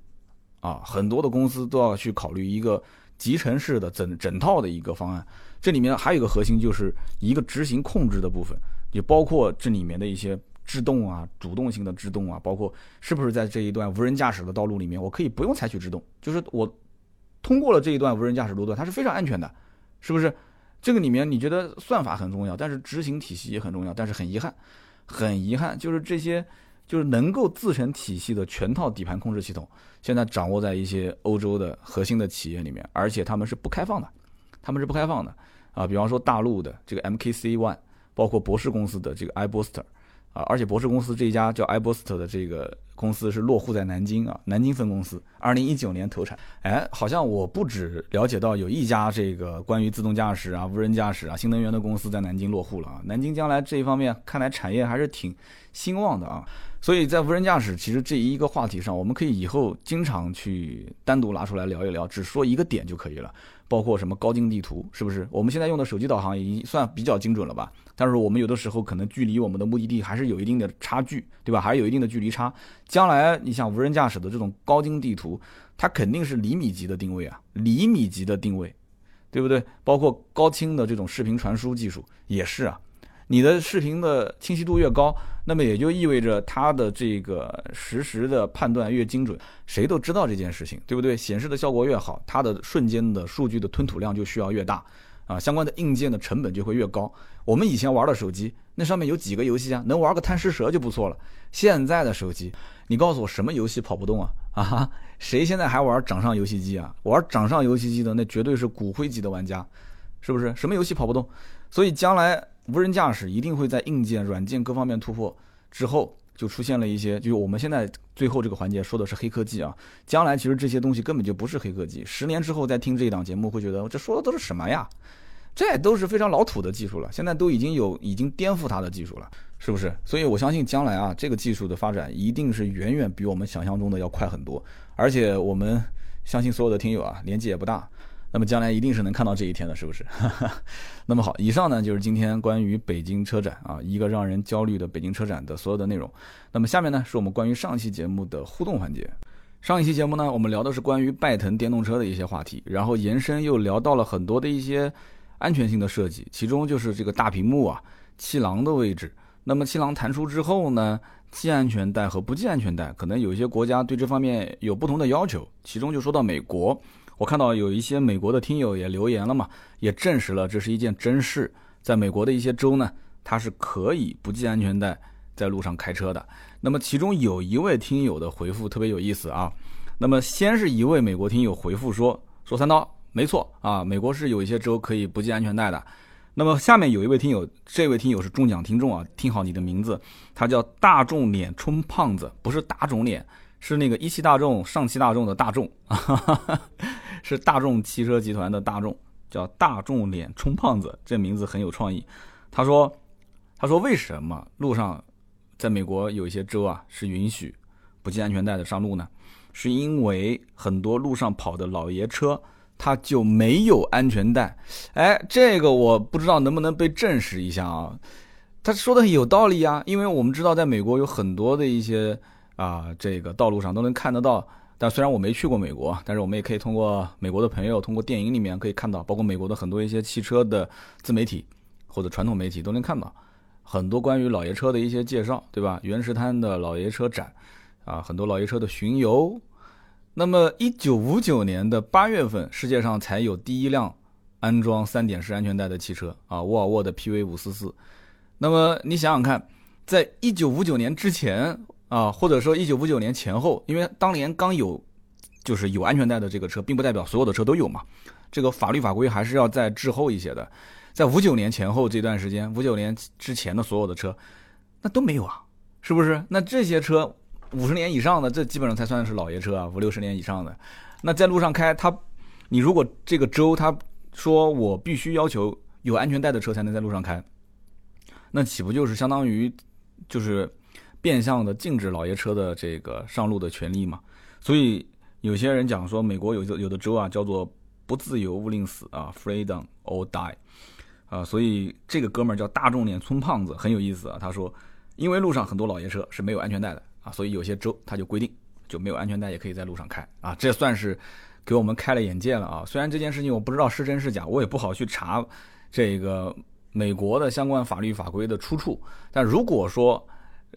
啊，很多的公司都要去考虑一个集成式的整整套的一个方案。这里面还有一个核心，就是一个执行控制的部分，也包括这里面的一些制动啊、主动性的制动啊，包括是不是在这一段无人驾驶的道路里面，我可以不用采取制动，就是我通过了这一段无人驾驶路段，它是非常安全的，是不是？这个里面你觉得算法很重要，但是执行体系也很重要，但是很遗憾，很遗憾，就是这些就是能够自成体系的全套底盘控制系统，现在掌握在一些欧洲的核心的企业里面，而且他们是不开放的，他们是不开放的。啊，比方说大陆的这个 MKC One，包括博世公司的这个 iBooster，啊，而且博世公司这一家叫 iBooster 的这个公司是落户在南京啊，南京分公司，二零一九年投产。哎，好像我不止了解到有一家这个关于自动驾驶啊、无人驾驶啊、新能源的公司在南京落户了啊，南京将来这一方面看来产业还是挺兴旺的啊。所以在无人驾驶其实这一个话题上，我们可以以后经常去单独拿出来聊一聊，只说一个点就可以了。包括什么高精地图，是不是？我们现在用的手机导航已经算比较精准了吧？但是我们有的时候可能距离我们的目的地还是有一定的差距，对吧？还是有一定的距离差。将来你像无人驾驶的这种高精地图，它肯定是厘米级的定位啊，厘米级的定位，对不对？包括高清的这种视频传输技术也是啊。你的视频的清晰度越高，那么也就意味着它的这个实时的判断越精准。谁都知道这件事情，对不对？显示的效果越好，它的瞬间的数据的吞吐量就需要越大，啊，相关的硬件的成本就会越高。我们以前玩的手机，那上面有几个游戏啊？能玩个贪吃蛇就不错了。现在的手机，你告诉我什么游戏跑不动啊？啊，谁现在还玩掌上游戏机啊？玩掌上游戏机的那绝对是骨灰级的玩家，是不是？什么游戏跑不动？所以将来。无人驾驶一定会在硬件、软件各方面突破之后，就出现了一些，就是我们现在最后这个环节说的是黑科技啊。将来其实这些东西根本就不是黑科技，十年之后再听这一档节目，会觉得这说的都是什么呀？这都是非常老土的技术了，现在都已经有已经颠覆它的技术了，是不是？所以我相信将来啊，这个技术的发展一定是远远比我们想象中的要快很多。而且我们相信所有的听友啊，年纪也不大。那么将来一定是能看到这一天的，是不是？那么好，以上呢就是今天关于北京车展啊，一个让人焦虑的北京车展的所有的内容。那么下面呢是我们关于上期节目的互动环节。上一期节目呢，我们聊的是关于拜腾电动车的一些话题，然后延伸又聊到了很多的一些安全性的设计，其中就是这个大屏幕啊、气囊的位置。那么气囊弹出之后呢，系安全带和不系安全带，可能有一些国家对这方面有不同的要求，其中就说到美国。我看到有一些美国的听友也留言了嘛，也证实了这是一件真事。在美国的一些州呢，它是可以不系安全带在路上开车的。那么其中有一位听友的回复特别有意思啊。那么先是一位美国听友回复说：“说三刀没错啊，美国是有一些州可以不系安全带的。”那么下面有一位听友，这位听友是中奖听众啊，听好你的名字，他叫大众脸充胖子，不是打肿脸，是那个一汽大众、上汽大众的大众啊。是大众汽车集团的大众，叫大众脸充胖子，这名字很有创意。他说：“他说为什么路上，在美国有一些州啊是允许不系安全带的上路呢？是因为很多路上跑的老爷车，他就没有安全带。哎，这个我不知道能不能被证实一下啊？他说的有道理呀，因为我们知道在美国有很多的一些啊，这个道路上都能看得到。”但虽然我没去过美国，但是我们也可以通过美国的朋友，通过电影里面可以看到，包括美国的很多一些汽车的自媒体或者传统媒体都能看到很多关于老爷车的一些介绍，对吧？原石滩的老爷车展，啊，很多老爷车的巡游。那么，一九五九年的八月份，世界上才有第一辆安装三点式安全带的汽车啊，沃尔沃的 PV 五四四。那么你想想看，在一九五九年之前。啊，或者说一九五九年前后，因为当年刚有，就是有安全带的这个车，并不代表所有的车都有嘛。这个法律法规还是要再滞后一些的。在五九年前后这段时间，五九年之前的所有的车，那都没有啊，是不是？那这些车五十年以上的，这基本上才算是老爷车啊，五六十年以上的。那在路上开，它，你如果这个州他说我必须要求有安全带的车才能在路上开，那岂不就是相当于就是？变相的禁止老爷车的这个上路的权利嘛，所以有些人讲说，美国有有的州啊叫做不自由勿令死啊，freedom or die，啊，所以这个哥们儿叫大众脸村胖子很有意思啊。他说，因为路上很多老爷车是没有安全带的啊，所以有些州他就规定就没有安全带也可以在路上开啊，这算是给我们开了眼界了啊。虽然这件事情我不知道是真是假，我也不好去查这个美国的相关法律法规的出处，但如果说。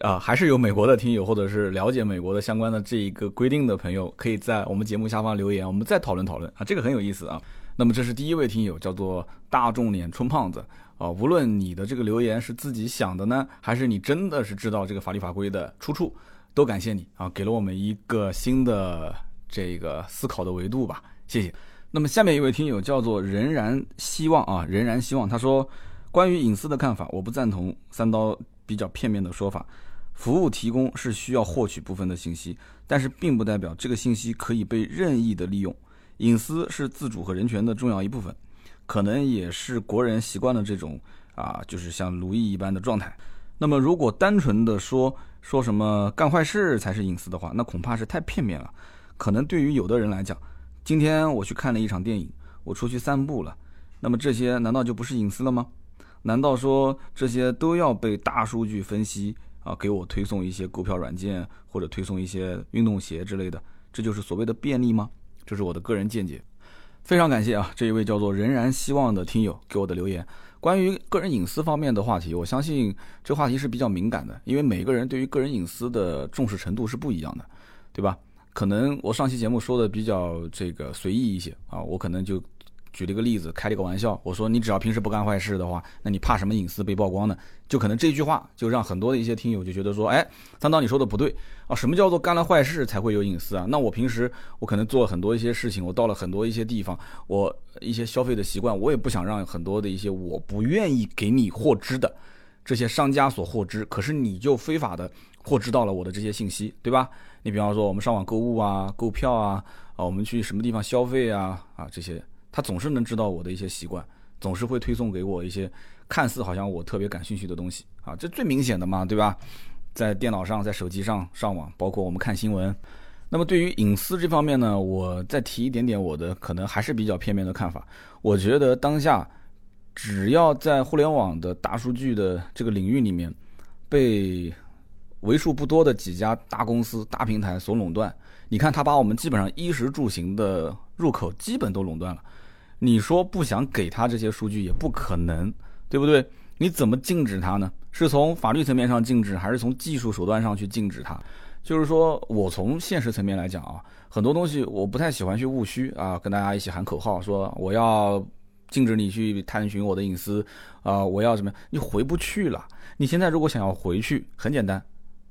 啊，还是有美国的听友，或者是了解美国的相关的这一个规定的朋友，可以在我们节目下方留言，我们再讨论讨论啊，这个很有意思啊。那么这是第一位听友，叫做大众脸春胖子啊。无论你的这个留言是自己想的呢，还是你真的是知道这个法律法规的出处，都感谢你啊，给了我们一个新的这个思考的维度吧，谢谢。那么下面一位听友叫做仍然希望啊，仍然希望，他说关于隐私的看法，我不赞同三刀比较片面的说法。服务提供是需要获取部分的信息，但是并不代表这个信息可以被任意的利用。隐私是自主和人权的重要一部分，可能也是国人习惯了这种啊，就是像奴役一般的状态。那么，如果单纯的说说什么干坏事才是隐私的话，那恐怕是太片面了。可能对于有的人来讲，今天我去看了一场电影，我出去散步了，那么这些难道就不是隐私了吗？难道说这些都要被大数据分析？啊，给我推送一些购票软件，或者推送一些运动鞋之类的，这就是所谓的便利吗？这是我的个人见解。非常感谢啊，这一位叫做仍然希望的听友给我的留言。关于个人隐私方面的话题，我相信这话题是比较敏感的，因为每个人对于个人隐私的重视程度是不一样的，对吧？可能我上期节目说的比较这个随意一些啊，我可能就。举了个例子，开了个玩笑，我说你只要平时不干坏事的话，那你怕什么隐私被曝光呢？就可能这句话就让很多的一些听友就觉得说，哎，三刀你说的不对啊，什么叫做干了坏事才会有隐私啊？那我平时我可能做了很多一些事情，我到了很多一些地方，我一些消费的习惯，我也不想让很多的一些我不愿意给你获知的这些商家所获知，可是你就非法的获知到了我的这些信息，对吧？你比方说我们上网购物啊、购票啊，啊，我们去什么地方消费啊，啊这些。他总是能知道我的一些习惯，总是会推送给我一些看似好像我特别感兴趣的东西啊，这最明显的嘛，对吧？在电脑上、在手机上上网，包括我们看新闻。那么对于隐私这方面呢，我再提一点点我的可能还是比较片面的看法。我觉得当下只要在互联网的大数据的这个领域里面被为数不多的几家大公司、大平台所垄断，你看他把我们基本上衣食住行的入口基本都垄断了。你说不想给他这些数据也不可能，对不对？你怎么禁止他呢？是从法律层面上禁止，还是从技术手段上去禁止他？就是说我从现实层面来讲啊，很多东西我不太喜欢去务虚啊，跟大家一起喊口号说我要禁止你去探寻我的隐私啊，我要什么？你回不去了。你现在如果想要回去，很简单，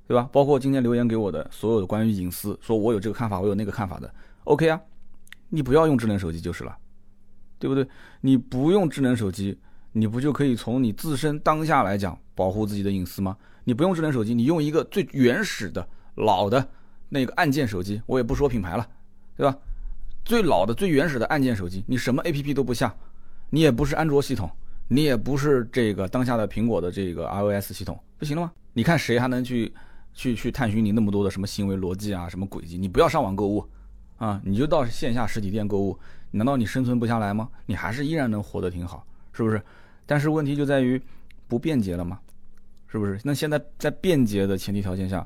对吧？包括今天留言给我的所有的关于隐私，说我有这个看法，我有那个看法的，OK 啊，你不要用智能手机就是了，对不对？你不用智能手机，你不就可以从你自身当下来讲保护自己的隐私吗？你不用智能手机，你用一个最原始的。老的那个按键手机，我也不说品牌了，对吧？最老的、最原始的按键手机，你什么 APP 都不下，你也不是安卓系统，你也不是这个当下的苹果的这个 iOS 系统，不行了吗？你看谁还能去去去探寻你那么多的什么行为逻辑啊、什么轨迹？你不要上网购物啊，你就到线下实体店购物，难道你生存不下来吗？你还是依然能活得挺好，是不是？但是问题就在于不便捷了吗？是不是？那现在在便捷的前提条件下。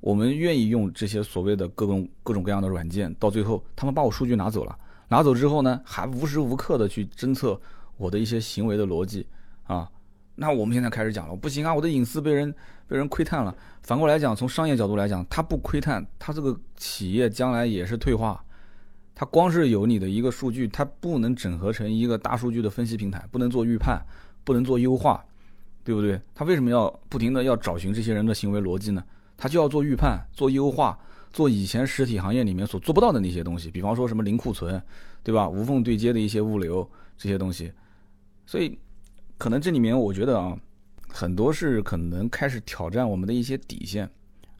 我们愿意用这些所谓的各种各种各样的软件，到最后他们把我数据拿走了，拿走之后呢，还无时无刻的去侦测我的一些行为的逻辑啊。那我们现在开始讲了，不行啊，我的隐私被人被人窥探了。反过来讲，从商业角度来讲，他不窥探，他这个企业将来也是退化。他光是有你的一个数据，他不能整合成一个大数据的分析平台，不能做预判，不能做优化，对不对？他为什么要不停的要找寻这些人的行为逻辑呢？他就要做预判、做优化、做以前实体行业里面所做不到的那些东西，比方说什么零库存，对吧？无缝对接的一些物流这些东西，所以可能这里面我觉得啊，很多是可能开始挑战我们的一些底线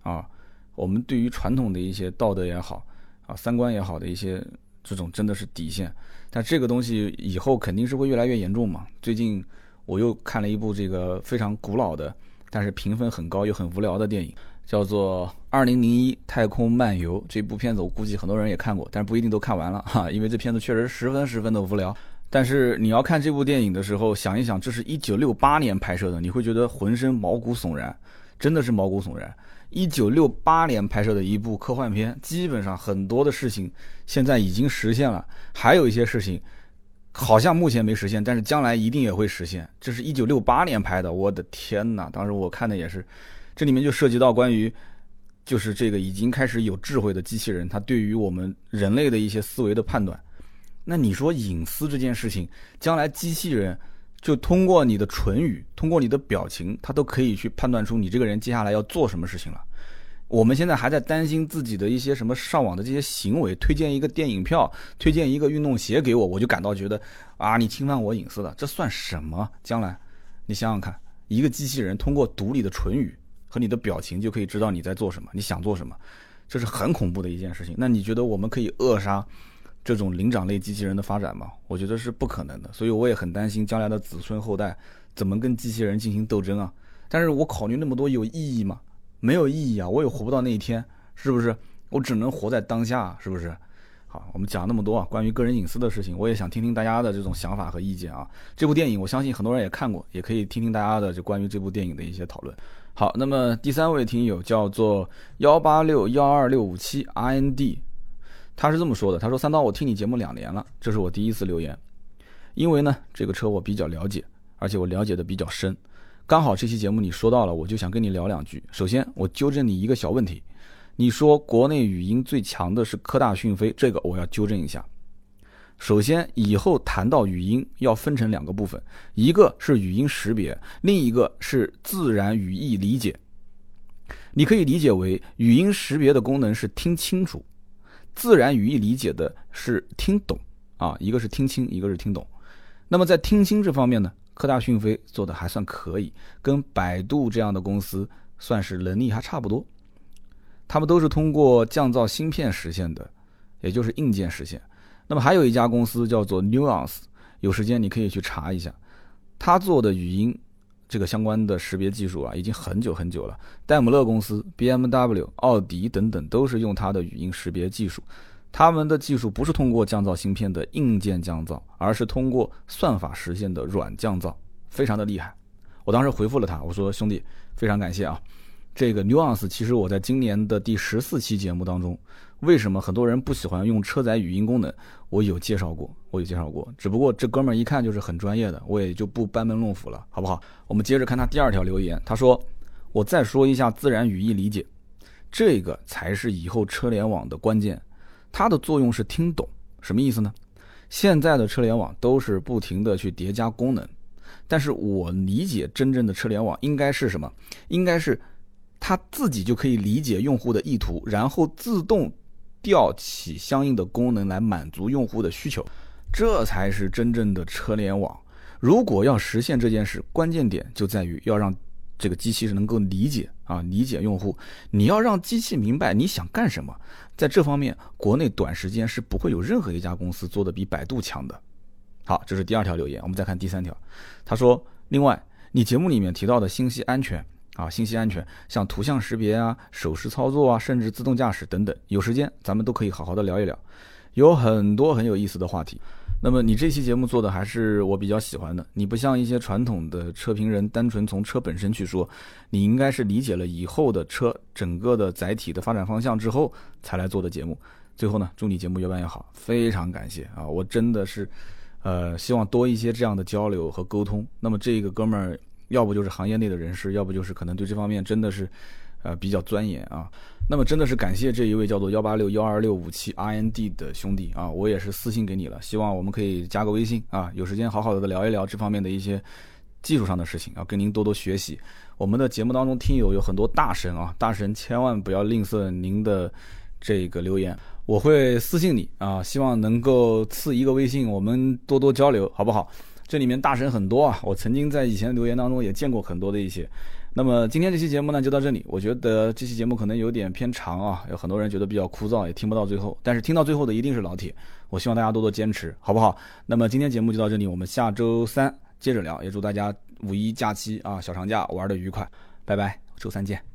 啊，我们对于传统的一些道德也好啊、三观也好的一些这种真的是底线，但这个东西以后肯定是会越来越严重嘛。最近我又看了一部这个非常古老的，但是评分很高又很无聊的电影。叫做《二零零一太空漫游》这部片子，我估计很多人也看过，但是不一定都看完了哈，因为这片子确实十分十分的无聊。但是你要看这部电影的时候，想一想，这是一九六八年拍摄的，你会觉得浑身毛骨悚然，真的是毛骨悚然。一九六八年拍摄的一部科幻片，基本上很多的事情现在已经实现了，还有一些事情好像目前没实现，但是将来一定也会实现。这是一九六八年拍的，我的天哪！当时我看的也是。这里面就涉及到关于，就是这个已经开始有智慧的机器人，它对于我们人类的一些思维的判断。那你说隐私这件事情，将来机器人就通过你的唇语，通过你的表情，它都可以去判断出你这个人接下来要做什么事情了。我们现在还在担心自己的一些什么上网的这些行为，推荐一个电影票，推荐一个运动鞋给我，我就感到觉得啊，你侵犯我隐私了，这算什么？将来你想想看，一个机器人通过读你的唇语。和你的表情就可以知道你在做什么，你想做什么，这是很恐怖的一件事情。那你觉得我们可以扼杀这种灵长类机器人的发展吗？我觉得是不可能的。所以我也很担心将来的子孙后代怎么跟机器人进行斗争啊。但是我考虑那么多有意义吗？没有意义啊，我也活不到那一天，是不是？我只能活在当下，是不是？好，我们讲那么多啊，关于个人隐私的事情，我也想听听大家的这种想法和意见啊。这部电影我相信很多人也看过，也可以听听大家的就关于这部电影的一些讨论。好，那么第三位听友叫做幺八六幺二六五七 R N D，他是这么说的：他说三刀，我听你节目两年了，这是我第一次留言，因为呢这个车我比较了解，而且我了解的比较深，刚好这期节目你说到了，我就想跟你聊两句。首先我纠正你一个小问题，你说国内语音最强的是科大讯飞，这个我要纠正一下。首先，以后谈到语音要分成两个部分，一个是语音识别，另一个是自然语义理解。你可以理解为语音识别的功能是听清楚，自然语义理解的是听懂啊，一个是听清，一个是听懂。那么在听清这方面呢，科大讯飞做的还算可以，跟百度这样的公司算是能力还差不多。他们都是通过降噪芯片实现的，也就是硬件实现。那么还有一家公司叫做 Nuance，有时间你可以去查一下，他做的语音这个相关的识别技术啊，已经很久很久了。戴姆勒公司、BMW、奥迪等等都是用它的语音识别技术。他们的技术不是通过降噪芯片的硬件降噪，而是通过算法实现的软降噪，非常的厉害。我当时回复了他，我说兄弟，非常感谢啊。这个 Nuance 其实我在今年的第十四期节目当中，为什么很多人不喜欢用车载语音功能，我有介绍过，我有介绍过。只不过这哥们儿一看就是很专业的，我也就不班门弄斧了，好不好？我们接着看他第二条留言，他说：“我再说一下自然语义理解，这个才是以后车联网的关键。”它的作用是听懂，什么意思呢？现在的车联网都是不停的去叠加功能，但是我理解真正的车联网应该是什么？应该是它自己就可以理解用户的意图，然后自动调起相应的功能来满足用户的需求，这才是真正的车联网。如果要实现这件事，关键点就在于要让。这个机器是能够理解啊，理解用户。你要让机器明白你想干什么，在这方面，国内短时间是不会有任何一家公司做的比百度强的。好，这是第二条留言，我们再看第三条。他说：“另外，你节目里面提到的信息安全啊，信息安全，像图像识别啊、手势操作啊，甚至自动驾驶等等，有时间咱们都可以好好的聊一聊，有很多很有意思的话题。”那么你这期节目做的还是我比较喜欢的，你不像一些传统的车评人，单纯从车本身去说，你应该是理解了以后的车整个的载体的发展方向之后才来做的节目。最后呢，祝你节目越办越好，非常感谢啊！我真的是，呃，希望多一些这样的交流和沟通。那么这个哥们儿，要不就是行业内的人士，要不就是可能对这方面真的是。呃，比较钻研啊，那么真的是感谢这一位叫做幺八六幺二六五七 R N D 的兄弟啊，我也是私信给你了，希望我们可以加个微信啊，有时间好好的聊一聊这方面的一些技术上的事情啊，跟您多多学习。我们的节目当中听友有很多大神啊，大神千万不要吝啬您的这个留言，我会私信你啊，希望能够赐一个微信，我们多多交流，好不好？这里面大神很多啊，我曾经在以前的留言当中也见过很多的一些。那么今天这期节目呢就到这里，我觉得这期节目可能有点偏长啊，有很多人觉得比较枯燥，也听不到最后。但是听到最后的一定是老铁，我希望大家多多坚持，好不好？那么今天节目就到这里，我们下周三接着聊，也祝大家五一假期啊小长假玩的愉快，拜拜，周三见。